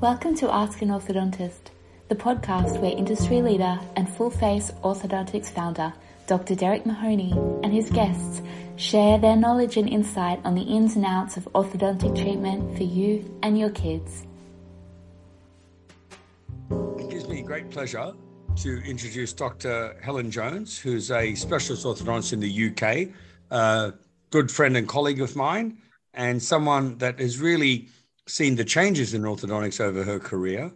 Welcome to Ask an Orthodontist, the podcast where industry leader and full face orthodontics founder, Dr. Derek Mahoney, and his guests share their knowledge and insight on the ins and outs of orthodontic treatment for you and your kids. It gives me great pleasure to introduce Dr. Helen Jones, who's a specialist orthodontist in the UK, a good friend and colleague of mine, and someone that has really seen the changes in orthodontics over her career.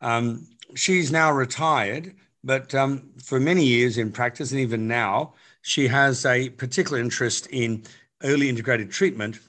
Um, she's now retired, but um, for many years in practice, and even now, she has a particular interest in early integrated treatment.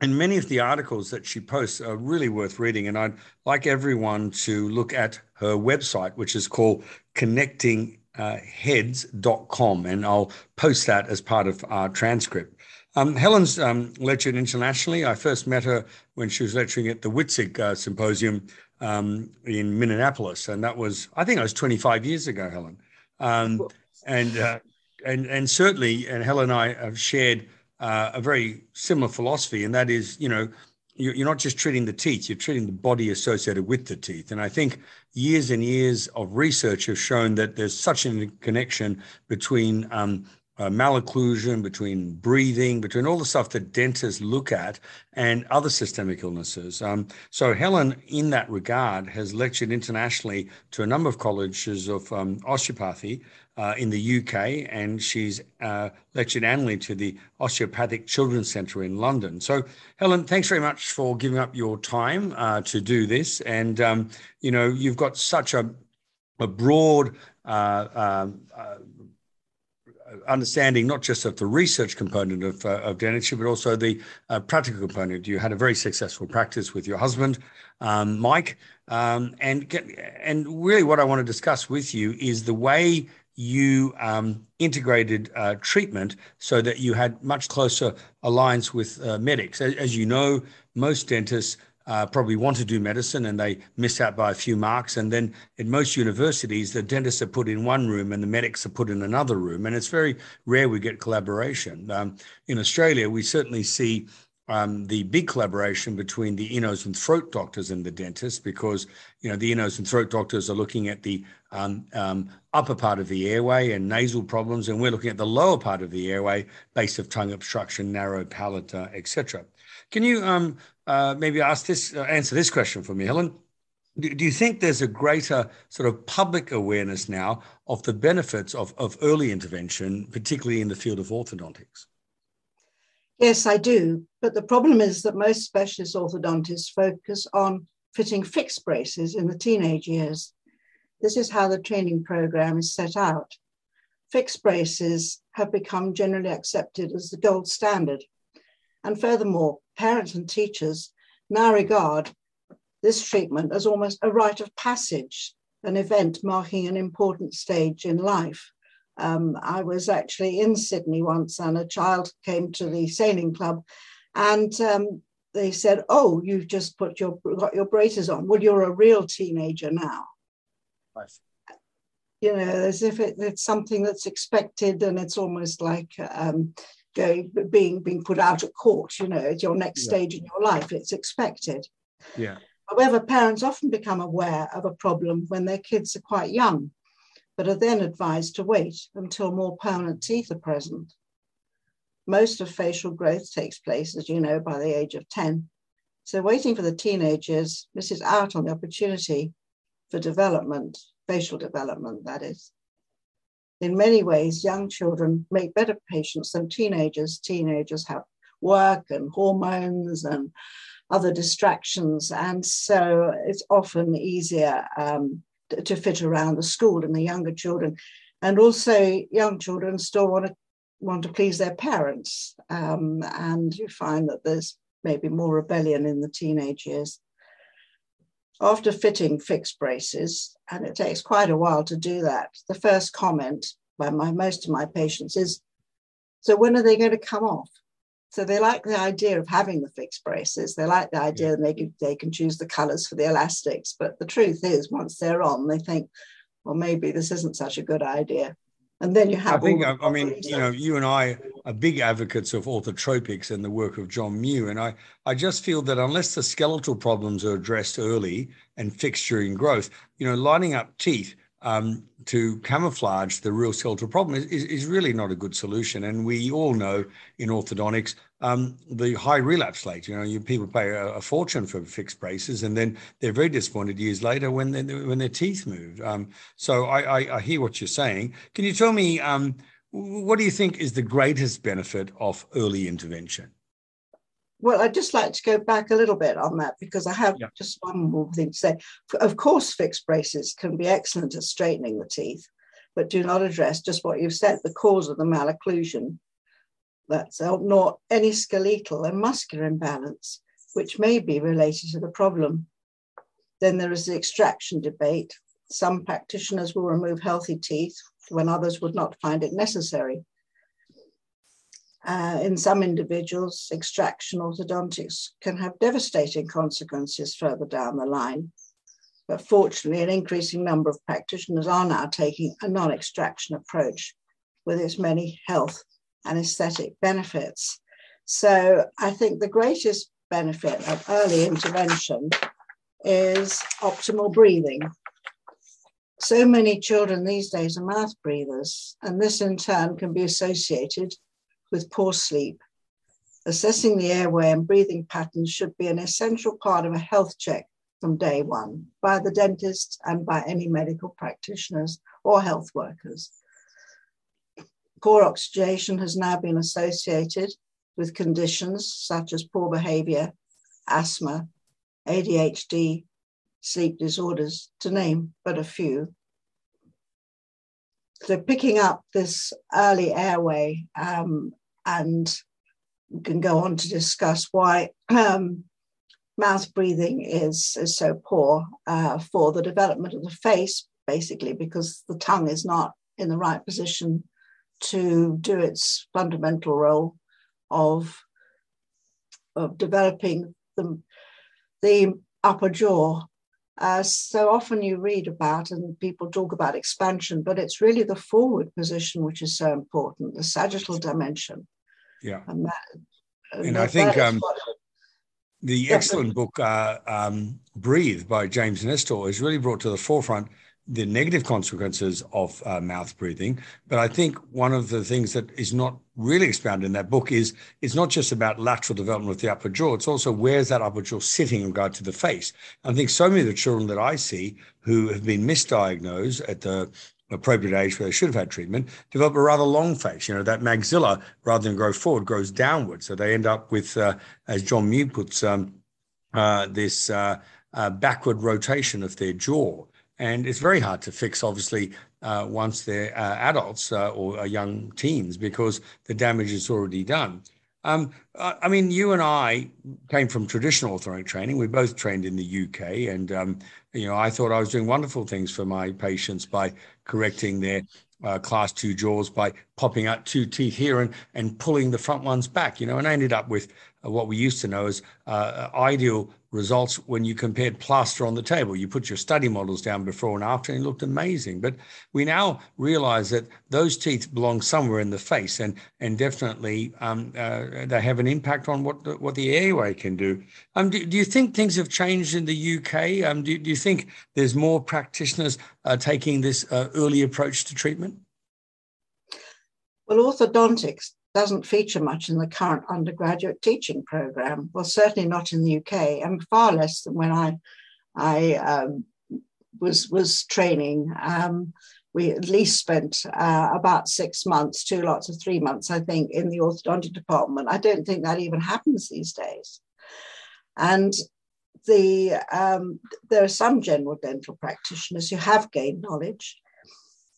And many of the articles that she posts are really worth reading. And I'd like everyone to look at her website, which is called connectingheads.com. And I'll post that as part of our transcript. Um, Helen's um, lectured internationally. I first met her when she was lecturing at the WITSIG uh, Symposium um, in Minneapolis, and that was, I think, it was 25 years ago, Helen. Um, and uh, and and certainly, and Helen and I have shared uh, a very similar philosophy, and that is, you know, you're not just treating the teeth; you're treating the body associated with the teeth. And I think years and years of research have shown that there's such a connection between um, uh, malocclusion, between breathing, between all the stuff that dentists look at and other systemic illnesses. Um, so, Helen, in that regard, has lectured internationally to a number of colleges of um, osteopathy uh, in the UK, and she's uh, lectured annually to the Osteopathic Children's Centre in London. So, Helen, thanks very much for giving up your time uh, to do this. And, um, you know, you've got such a, a broad uh, um, uh, understanding not just of the research component of, uh, of dentistry, but also the uh, practical component. You had a very successful practice with your husband, um, Mike, um, and and really what I want to discuss with you is the way you um, integrated uh, treatment so that you had much closer alliance with uh, medics. As, as you know, most dentists uh, probably want to do medicine and they miss out by a few marks. And then in most universities, the dentists are put in one room and the medics are put in another room. And it's very rare we get collaboration. Um, in Australia, we certainly see um, the big collaboration between the ear, nose, and throat doctors and the dentists, because you know the ear, nose, and throat doctors are looking at the um, um, upper part of the airway and nasal problems, and we're looking at the lower part of the airway, base of tongue obstruction, narrow palate, uh, etc. Can you um, uh, maybe ask this, uh, answer this question for me, Helen? Do, do, you think there's a greater sort of public awareness now of the benefits of, of early intervention, particularly in the field of orthodontics? Yes, I do. But the problem is that most specialist orthodontists focus on fitting fixed braces in the teenage years. This is how the training program is set out. Fixed braces have become generally accepted as the gold standard. And furthermore, parents and teachers now regard this treatment as almost a rite of passage, an event marking an important stage in life. Um, I was actually in Sydney once, and a child came to the sailing club, and um, they said, "Oh, you've just put your got your braces on. Well, you're a real teenager now." Nice. You know, as if it, it's something that's expected, and it's almost like um, going being being put out at court you know it's your next yeah. stage in your life it's expected yeah however parents often become aware of a problem when their kids are quite young but are then advised to wait until more permanent teeth are present most of facial growth takes place as you know by the age of 10 so waiting for the teenagers misses out on the opportunity for development facial development that is in many ways, young children make better patients than teenagers. Teenagers have work and hormones and other distractions. And so it's often easier um, to fit around the school and the younger children. And also, young children still want to want to please their parents. Um, and you find that there's maybe more rebellion in the teenage years. After fitting fixed braces, and it takes quite a while to do that, the first comment by my most of my patients is, so when are they going to come off? So they like the idea of having the fixed braces. They like the idea yeah. that they can, they can choose the colors for the elastics. But the truth is, once they're on, they think, well, maybe this isn't such a good idea. And then you have. I think, I mean, you know, you and I are big advocates of orthotropics and the work of John Mew. And I, I just feel that unless the skeletal problems are addressed early and fixed during growth, you know, lining up teeth um, to camouflage the real skeletal problem is, is, is, really not a good solution. And we all know in orthodontics um, the high relapse rate. You know, you, people pay a, a, fortune for fixed braces, and then they're very disappointed years later when they, when their teeth move. Um, so I, I, I, hear what you're saying. Can you tell me um, what do you think is the greatest benefit of early intervention? Well, I'd just like to go back a little bit on that because I have yeah. just one more thing to say. Of course, fixed braces can be excellent at straightening the teeth, but do not address just what you've said the cause of the malocclusion. That's not any skeletal and muscular imbalance, which may be related to the problem. Then there is the extraction debate. Some practitioners will remove healthy teeth when others would not find it necessary. Uh, in some individuals, extraction orthodontics can have devastating consequences further down the line. But fortunately, an increasing number of practitioners are now taking a non extraction approach with its many health and aesthetic benefits. So I think the greatest benefit of early intervention is optimal breathing. So many children these days are mouth breathers, and this in turn can be associated with poor sleep. Assessing the airway and breathing patterns should be an essential part of a health check from day one by the dentist and by any medical practitioners or health workers. Poor oxygenation has now been associated with conditions such as poor behavior, asthma, ADHD, sleep disorders, to name but a few. So, picking up this early airway um, and we can go on to discuss why um, mouth breathing is, is so poor uh, for the development of the face, basically, because the tongue is not in the right position to do its fundamental role of, of developing the, the upper jaw. Uh, so often you read about and people talk about expansion, but it's really the forward position which is so important, the sagittal dimension. Yeah. And, that, and, and I think um, the excellent book, uh, um, Breathe by James Nestor, has really brought to the forefront the negative consequences of uh, mouth breathing. But I think one of the things that is not really expounded in that book is it's not just about lateral development of the upper jaw, it's also where's that upper jaw sitting in regard to the face. I think so many of the children that I see who have been misdiagnosed at the appropriate age where they should have had treatment, develop a rather long face. You know, that maxilla, rather than grow forward, grows downward. So they end up with, uh, as John Mew puts, um, uh, this uh, uh backward rotation of their jaw. And it's very hard to fix, obviously, uh, once they're uh, adults or young teens, because the damage is already done. Um, I mean, you and I came from traditional orthodontic training. We both trained in the UK, and um, you know, I thought I was doing wonderful things for my patients by correcting their uh, class two jaws by popping out two teeth here and, and pulling the front ones back, you know, and I ended up with what we used to know as uh, ideal results when you compared plaster on the table. You put your study models down before and after, and it looked amazing. But we now realize that those teeth belong somewhere in the face, and and definitely um, uh, they have an impact on what the, what the airway can do. Um, do, do, you think things have changed in the UK? Um, do, do you think there's more practitioners uh, taking this uh, early approach to treatment? Well, orthodontics doesn't feature much in the current undergraduate teaching program. Well, certainly not in the UK, and far less than when I I um, was was training. Um, we at least spent uh, about six months, two lots of three months, I think, in the orthodontic department. I don't think that even happens these days. And the um, there are some general dental practitioners who have gained knowledge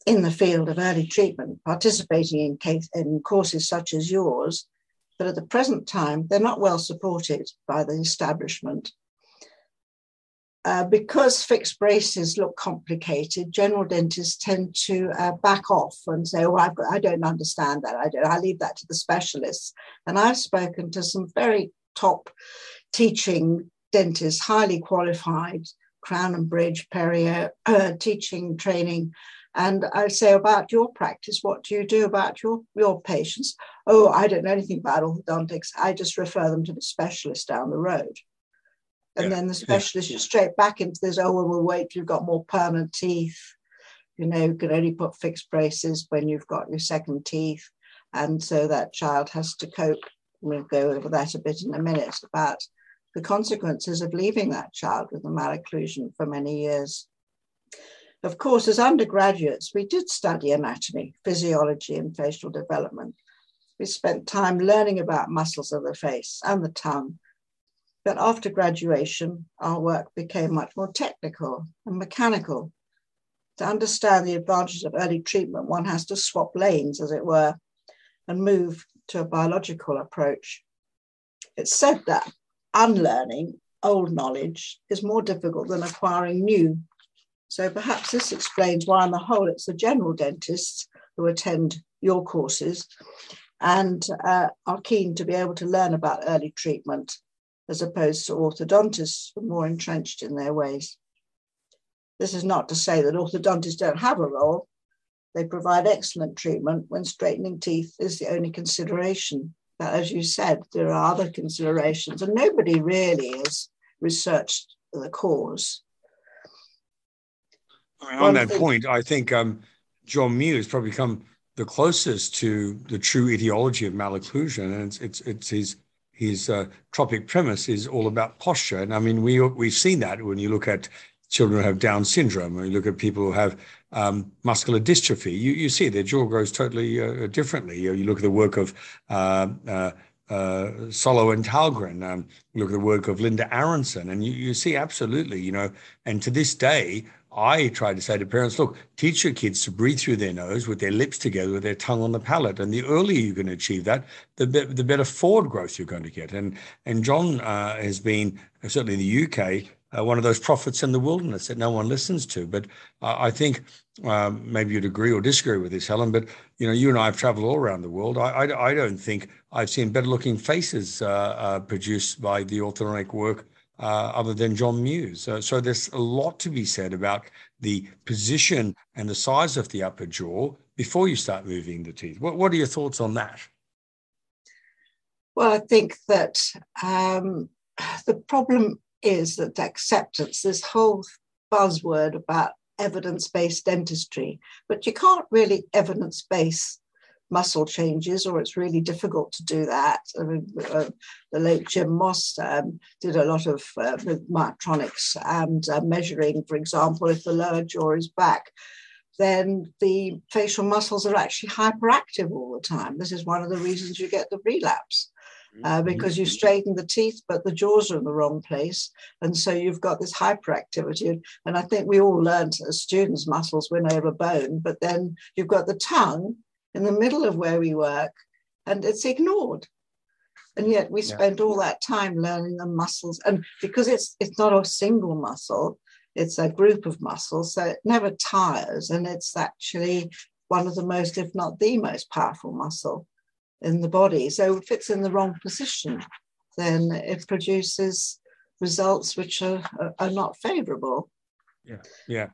in the field of early treatment, participating in, case, in courses such as yours, but at the present time, they're not well supported by the establishment. Uh, because fixed braces look complicated, general dentists tend to uh, back off and say, "Oh, I've got, I don't understand that. I don't. I leave that to the specialists." And I've spoken to some very top teaching dentists, highly qualified, Crown and Bridge, Perio, uh, teaching training And I say about your practice, what do you do about your, your patients? Oh, I don't know anything about orthodontics. I just refer them to the specialist down the road. And yeah. then the specialist yeah. is straight back into this, oh, well, we'll wait, you've got more permanent teeth. You know, you can only put fixed braces when you've got your second teeth. And so that child has to cope. We'll go over that a bit in a minute about the consequences of leaving that child with a malocclusion for many years. Of course, as undergraduates, we did study anatomy, physiology, and facial development. We spent time learning about muscles of the face and the tongue. But after graduation, our work became much more technical and mechanical. To understand the advantages of early treatment, one has to swap lanes, as it were, and move to a biological approach. It's said that unlearning old knowledge is more difficult than acquiring new so perhaps this explains why, on the whole, it's the general dentists who attend your courses and uh, are keen to be able to learn about early treatment as opposed to orthodontists who are more entrenched in their ways. This is not to say that orthodontists don't have a role. They provide excellent treatment when straightening teeth is the only consideration. But as you said, there are other considerations, and nobody really has researched the cause. On that thing. point, I think um, John Mew has probably come the closest to the true etiology of malocclusion, and it's it's, it's his his uh, tropic premise is all about posture. And I mean, we we've seen that when you look at children who have Down syndrome, or you look at people who have um, muscular dystrophy, you, you see their jaw grows totally uh, differently. You, you, look at the work of uh, uh, uh, Solow and Tallgren, um, look at the work of Linda Aronson, and you, you see absolutely, you know, and to this day, I try to say to parents, look, teach your kids to breathe through their nose with their lips together, with their tongue on the palate. And the earlier you can achieve that, the, be- the better forward growth you're going to get. And, and John uh, has been, certainly in the UK, uh, one of those prophets in the wilderness that no one listens to. But uh, I think um, maybe you'd agree or disagree with this, Helen. But you know, you and I have travelled all around the world. I, I, I, don't think I've seen better looking faces uh, uh produced by the orthodontic work uh, other than John Mew's. So, so there's a lot to be said about the position and the size of the upper jaw before you start moving the teeth. What, what are your thoughts on that? Well, I think that um, the problem is that acceptance, this whole buzzword about evidence based dentistry, but you can't really evidence base muscle changes, or it's really difficult to do that. I mean, uh, the late Jim Moss um, did a lot of uh, with myotronics and uh, measuring, for example, if the lower jaw is back, then the facial muscles are actually hyperactive all the time. This is one of the reasons you get the relapse. Uh, mm-hmm. because you straighten the teeth, but the jaws are in the wrong place. And so you've got this hyperactivity. And I think we all learned as students, muscles win over bone, but then you've got the tongue, in the middle of where we work and it's ignored. And yet we yeah. spend all that time learning the muscles and because it's it's not a single muscle it's a group of muscles so it never tires and it's actually one of the most if not the most powerful muscle in the body. So if it's in the wrong position then it produces results which are, are, are not favorable. Yeah yeah.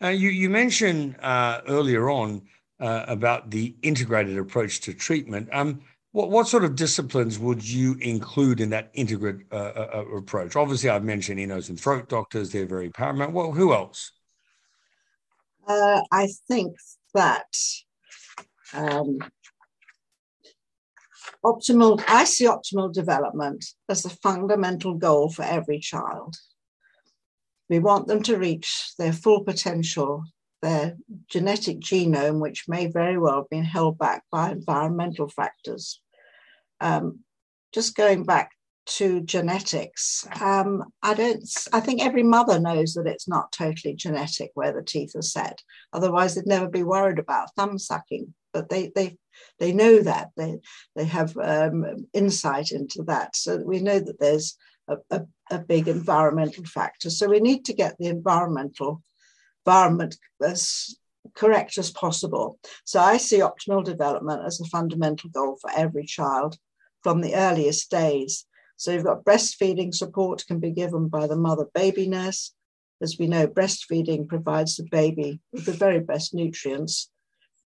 Uh, you you mentioned uh, earlier on uh, about the integrated approach to treatment. Um, what, what sort of disciplines would you include in that integrated uh, uh, uh, approach? Obviously, I've mentioned nose and throat doctors; they're very paramount. Well, who else? Uh, I think that um, optimal. I see optimal development as the fundamental goal for every child. We want them to reach their full potential their genetic genome, which may very well have been held back by environmental factors. Um, just going back to genetics, um, I don't. I think every mother knows that it's not totally genetic where the teeth are set. Otherwise, they'd never be worried about thumb sucking. But they they they know that they they have um, insight into that, so we know that there's a, a, a big environmental factor. So we need to get the environmental environment as correct as possible. So I see optimal development as a fundamental goal for every child from the earliest days. So you've got breastfeeding support can be given by the mother baby nurse. As we know, breastfeeding provides the baby with the very best nutrients,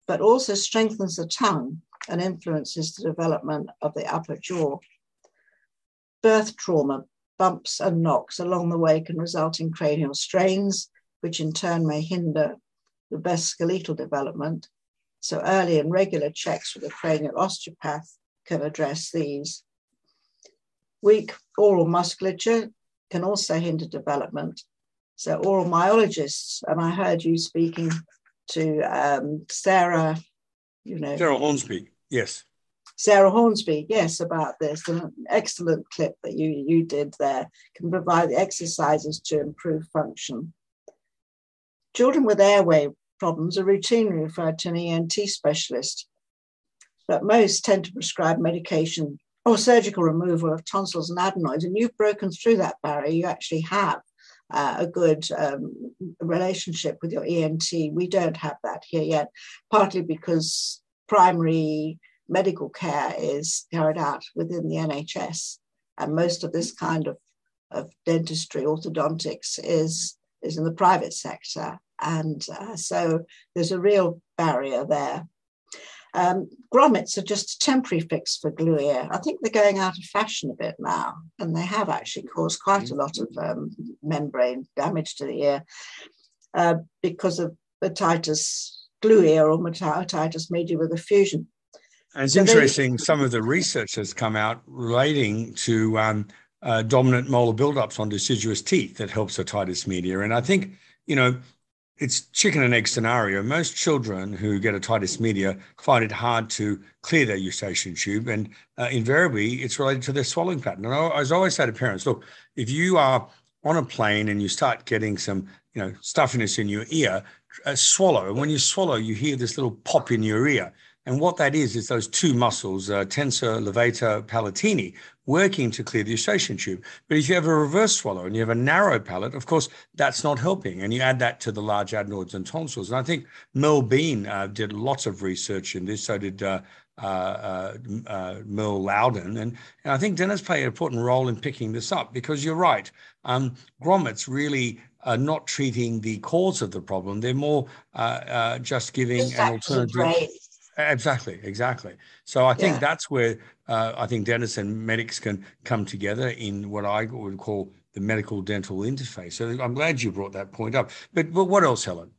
but also strengthens the tongue and influences the development of the upper jaw. Birth trauma, bumps and knocks along the way can result in cranial strains, which in turn may hinder the best skeletal development. So early and regular checks with a cranial osteopath can address these. Weak oral musculature can also hinder development. So oral myologists, and I heard you speaking to um, Sarah, you know. Sarah Hornsby, yes. Sarah Hornsby, yes, about this. An excellent clip that you, you did there can provide the exercises to improve function. Children with airway problems are routinely referred to an ENT specialist, but most tend to prescribe medication or surgical removal of tonsils and adenoids. And you've broken through that barrier. You actually have uh, a good um, relationship with your ENT. We don't have that here yet, partly because primary medical care is carried out within the NHS, and most of this kind of, of dentistry, orthodontics, is, is in the private sector. And uh, so there's a real barrier there. Um, grommets are just a temporary fix for glue ear. I think they're going out of fashion a bit now, and they have actually caused quite a lot of um, membrane damage to the ear uh, because of otitis glue ear or otitis media with effusion. And it's so interesting, they, some of the research has come out relating to um, uh, dominant molar buildups on deciduous teeth that helps otitis media. And I think, you know, it's chicken and egg scenario. Most children who get otitis media find it hard to clear their eustachian tube, and uh, invariably it's related to their swallowing pattern. And I, I always say to parents, look, if you are on a plane and you start getting some, you know, stuffiness in your ear, uh, swallow. And when you swallow, you hear this little pop in your ear. And what that is, is those two muscles, uh, tensor levator palatini, working to clear the eustachian tube. But if you have a reverse swallow and you have a narrow palate, of course, that's not helping. And you add that to the large adenoids and tonsils. And I think Mel Bean uh, did lots of research in this. So did uh, uh, uh, uh Merle Loudon. And, and I think dentists play an important role in picking this up because you're right. Um, grommets really are not treating the cause of the problem. They're more uh, just giving an alternative. Exactly, exactly. So I think yeah. that's where uh, I think dentists and medics can come together in what I would call the medical dental interface. So I'm glad you brought that point up. But, but what else, Helen?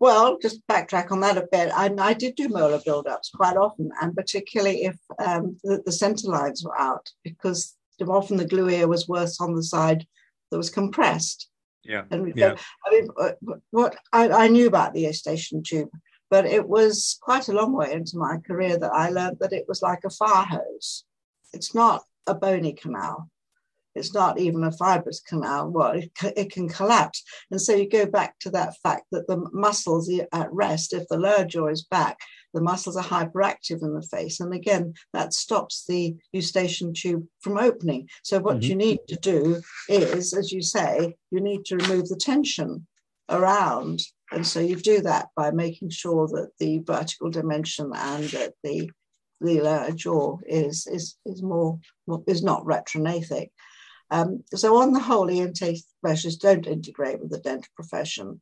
Well, just backtrack on that a bit. I, I did do molar buildups quite often, and particularly if um, the, the center lines were out, because often the glue ear was worse on the side that was compressed. Yeah. And yeah. I mean, uh, what I, I knew about the eustachian tube but it was quite a long way into my career that I learned that it was like a fire hose. It's not a bony canal. It's not even a fibrous canal. Well, it, it can collapse. And so you go back to that fact that the muscles at rest. If the lower jaw is back, the muscles are hyperactive in the face. And again, that stops the eustachian tube from opening. So what mm-hmm. you need to do is, as you say, you need to remove the tension around and so you do that by making sure that the vertical dimension and that the the lower jaw is is is more is not retrognathic. Um, so on the whole, ENT specialists don't integrate with the dental profession,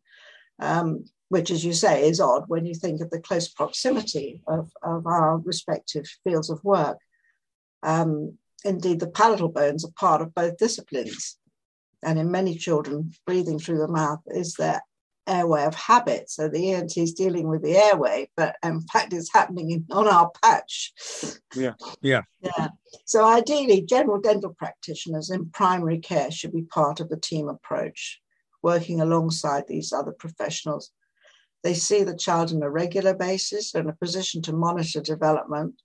um, which, as you say, is odd when you think of the close proximity of, of our respective fields of work. Um, indeed, the palatal bones are part of both disciplines. And in many children, breathing through the mouth is their airway of habit. So the ENT is dealing with the airway, but in fact, it's happening in, on our patch. Yeah, yeah. Yeah. So ideally, general dental practitioners in primary care should be part of the team approach, working alongside these other professionals. They see the child on a regular basis and a position to monitor development.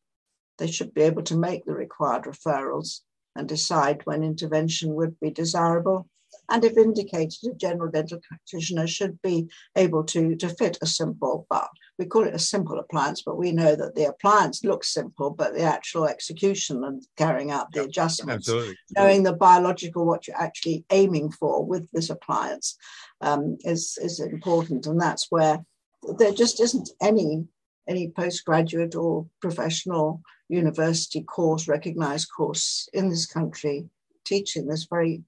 They should be able to make the required referrals and decide when intervention would be desirable and if indicated, a general dental practitioner should be able to, to fit a simple, but we call it a simple appliance, but we know that the appliance looks simple, but the actual execution and carrying out the adjustments, Absolutely. knowing the biological, what you're actually aiming for with this appliance um, is, is important. And that's where there just isn't any any postgraduate or professional university course, recognized course in this country teaching this very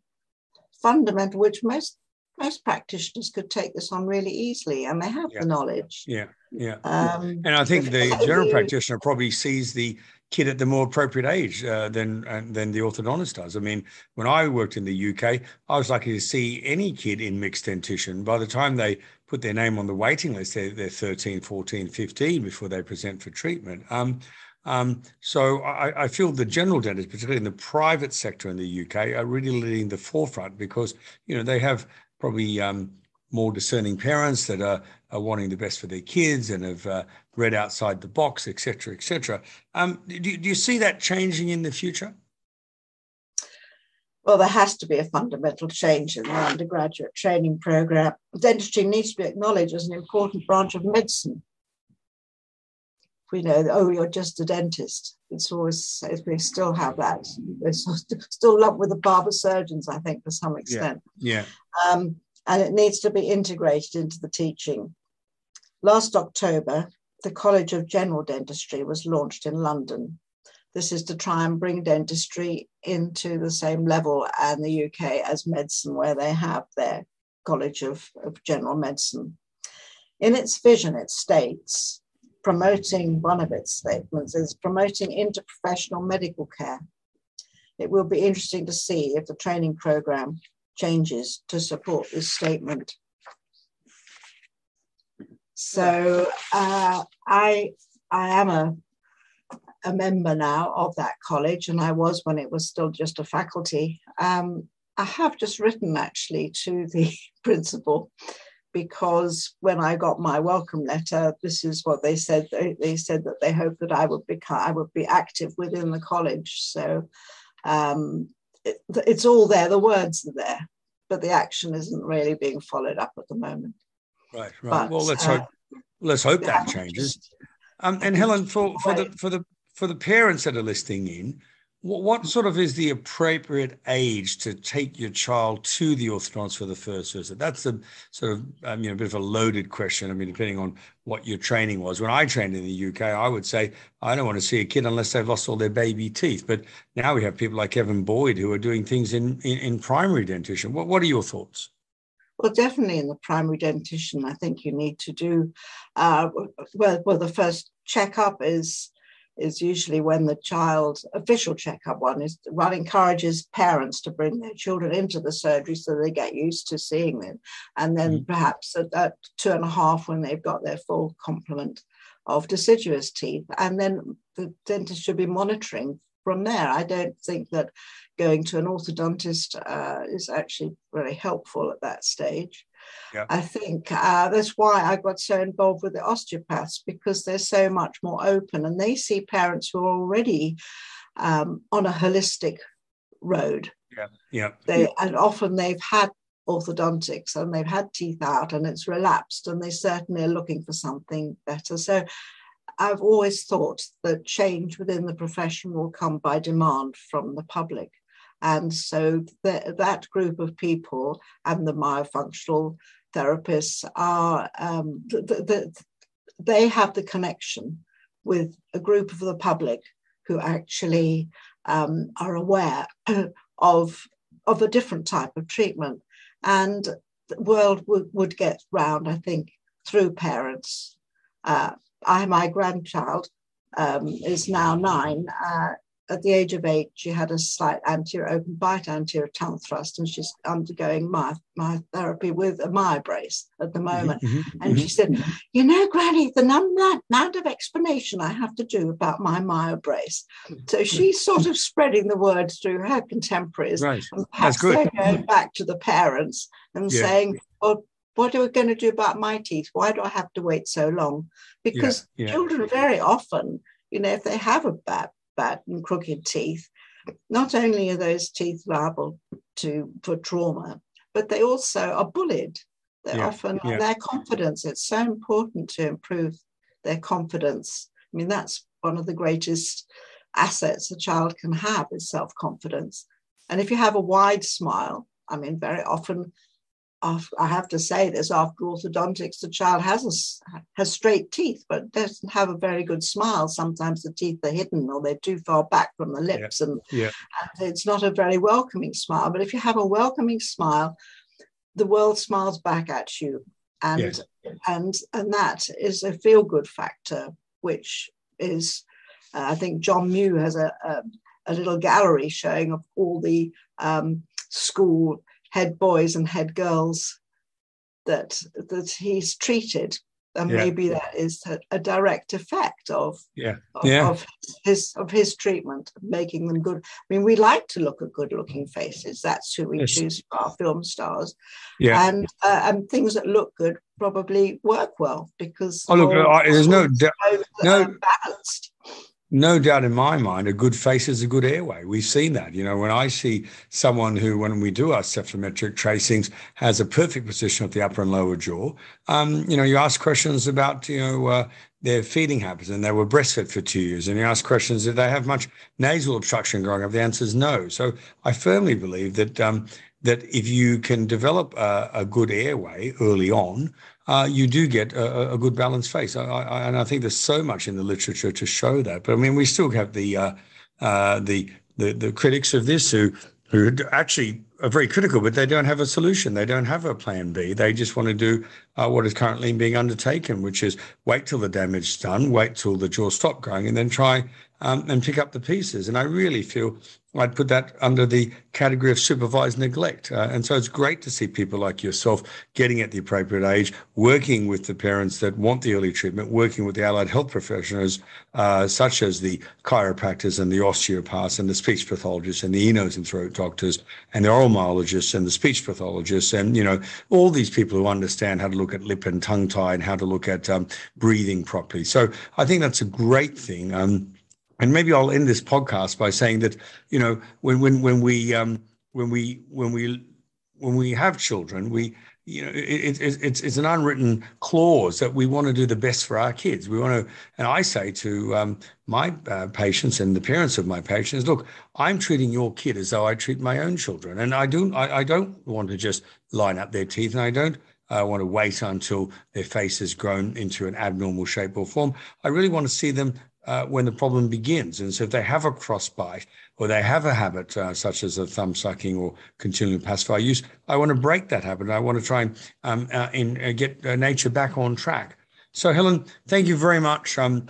fundamental, which most most practitioners could take this on really easily and they have yeah. the knowledge. Yeah, yeah. Um, and I think the general practitioner probably sees the kid at the more appropriate age uh, than uh, than the orthodontist does. I mean, when I worked in the UK, I was lucky to see any kid in mixed dentition. By the time they put their name on the waiting list, they're, they're 13, 14, 15 before they present for treatment. Um, um, so I, I, feel the general dentists, particularly in the private sector in the UK, are really leading the forefront because you know they have probably um, more discerning parents that are, are, wanting the best for their kids and have uh, read outside the box, etc., etc. Um, do, do you see that changing in the future? Well, there has to be a fundamental change in the undergraduate training program. Dentistry needs to be acknowledged as an important branch of medicine we know that, oh, you're just a dentist. It's always, we still have that. We're still lumped with the barber surgeons, I think, to some extent. Yeah. yeah. Um, and it needs to be integrated into the teaching. Last October, the College of General Dentistry was launched in London. This is to try and bring dentistry into the same level in the UK as medicine, where they have their College of, of General Medicine. In its vision, it states promoting one of its statements is promoting interprofessional medical care. It will be interesting to see if the training program changes to support this statement. So uh, I I am a a member now of that college, and I was when it was still just a faculty. Um, I have just written actually to the principal because when I got my welcome letter, this is what they said. They, they said that they hoped that I would become, I would be active within the college. So um, it, it's all there. The words are there, but the action isn't really being followed up at the moment. Right, right. But, well, let's uh, hope. Let's hope that changes. Um, and Helen, for, for the for the for the parents that are listening in, what sort of is the appropriate age to take your child to the orthodontist for the first visit? That's a sort of you know a bit of a loaded question. I mean, depending on what your training was. When I trained in the UK, I would say I don't want to see a kid unless they've lost all their baby teeth. But now we have people like Kevin Boyd who are doing things in in, in primary dentition. What what are your thoughts? Well, definitely in the primary dentition, I think you need to do uh, well. Well, the first checkup is is usually when the child official checkup one is one encourages parents to bring their children into the surgery so they get used to seeing them. And then mm-hmm. perhaps at, at, two and a half when they've got their full complement of deciduous teeth. And then the dentist should be monitoring from there. I don't think that going to an orthodontist uh, is actually very helpful at that stage yeah. I think uh, that's why I got so involved with the osteopaths because they're so much more open and they see parents who are already um, on a holistic road. Yeah, yeah. They and often they've had orthodontics and they've had teeth out and it's relapsed and they certainly are looking for something better. So I've always thought that change within the profession will come by demand from the public. And so the, that group of people and the myofunctional therapists are, um, the, the, they have the connection with a group of the public who actually um, are aware of, of a different type of treatment. And the world would, would get round, I think, through parents. Uh, I, my grandchild um, is now nine, uh, at the age of eight, she had a slight anterior open bite, anterior tongue thrust, and she's undergoing my, my therapy with a Myobrace at the mm-hmm, moment. Mm-hmm, and mm-hmm. she said, You know, Granny, the amount of explanation I have to do about my Myobrace. So she's sort of spreading the word through her contemporaries. Right. And perhaps they're going back to the parents and yeah. saying, Well, what are we going to do about my teeth? Why do I have to wait so long? Because yeah, yeah. children very often, you know, if they have a bad bad and crooked teeth, not only are those teeth liable to for trauma, but they also are bullied. They're yeah, often yeah. their confidence. It's so important to improve their confidence. I mean, that's one of the greatest assets a child can have is self-confidence. And if you have a wide smile, I mean, very often I have to say this after orthodontics, the child has a, has straight teeth, but doesn't have a very good smile. Sometimes the teeth are hidden or they're too far back from the lips, yeah. And, yeah. and, it's not a very welcoming smile. But if you have a welcoming smile, the world smiles back at you. And, Yes. and, and that is a feel good factor, which is, uh, I think John Mew has a, a, a little gallery showing of all the um, school head boys and head girls that that he's treated and Yeah. maybe that is a, a direct effect of Yeah. of, Yeah. of his of his treatment making them good i mean we like to look at good looking faces that's who we Yes. choose for our film stars Yeah. and uh, and things that look good probably work well because Oh, look, I- there's no no- balanced No doubt in my mind, a good face is a good airway. We've seen that. You know, when I see someone who, when we do our cephalometric tracings, has a perfect position of the upper and lower jaw, um, you know, you ask questions about, you know, uh, their feeding habits and they were breastfed for two years. And you ask questions, did they have much nasal obstruction growing up? The answer is no. So I firmly believe that, um, that if you can develop a, a good airway early on, uh, you do get a, a good balanced face. I, I, and I think there's so much in the literature to show that. But I mean, we still have the uh, uh, the, the the critics of this who who actually are very critical, but they don't have a solution. They don't have a plan B. They just want to do uh, what is currently being undertaken, which is wait till the damage is done, wait till the jaw stop growing, and then try um, and pick up the pieces. And I really feel I'd put that under the category of supervised neglect. Uh, and so it's great to see people like yourself getting at the appropriate age, working with the parents that want the early treatment, working with the allied health professionals, uh, such as the chiropractors and the osteopaths and the speech pathologists and the ear, nose and throat doctors and the oral myologists and the speech pathologists and, you know, all these people who understand how to look at lip and tongue tie and how to look at um, breathing properly. So I think that's a great thing. Um, and maybe I'll end this podcast by saying that you know when when when we um, when we when we when we have children, we you know it, it, it's it's an unwritten clause that we want to do the best for our kids. We want to, and I say to um, my uh, patients and the parents of my patients, look, I'm treating your kid as though I treat my own children, and I do I, I don't want to just line up their teeth, and I don't I want to wait until their face has grown into an abnormal shape or form. I really want to see them uh, when the problem begins. And so if they have a crossbite or they have a habit uh, such as a thumb sucking or continuing pacifier use, I want to break that habit. I want to try and um, uh, uh, get uh, nature back on track. So Helen, thank you very much um,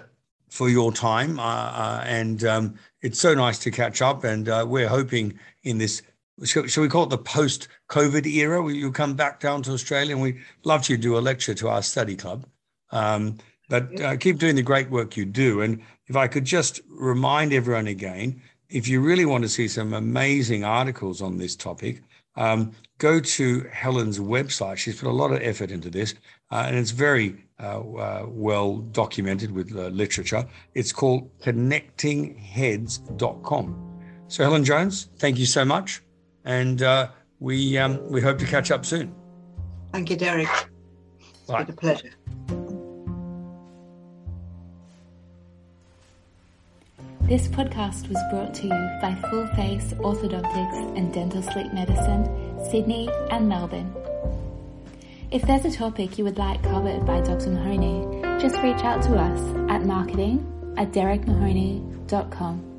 for your time. And um, it's so nice to catch up. And we're hoping in this shall, we call it the post-COVID era? You come back down to Australia? And we'd love to do a lecture to our study club. Um, but uh, keep doing the great work you do. And if I could just remind everyone again, if you really want to see some amazing articles on this topic, um, go to Helen's website. She's put a lot of effort into this, uh, and it's very uh, uh, well documented with uh, literature. It's called connectingheads.com. So, Helen Jones, thank you so much. And uh, we, um, we hope to catch up soon. thank you derek it's Bye. been a pleasure This podcast was brought to you by Full Face Orthodontics and Dental Sleep Medicine, Sydney and Melbourne. If there's a topic you would like covered by Dr. Mahoney, just reach out to us at marketing at derekmahoney.com.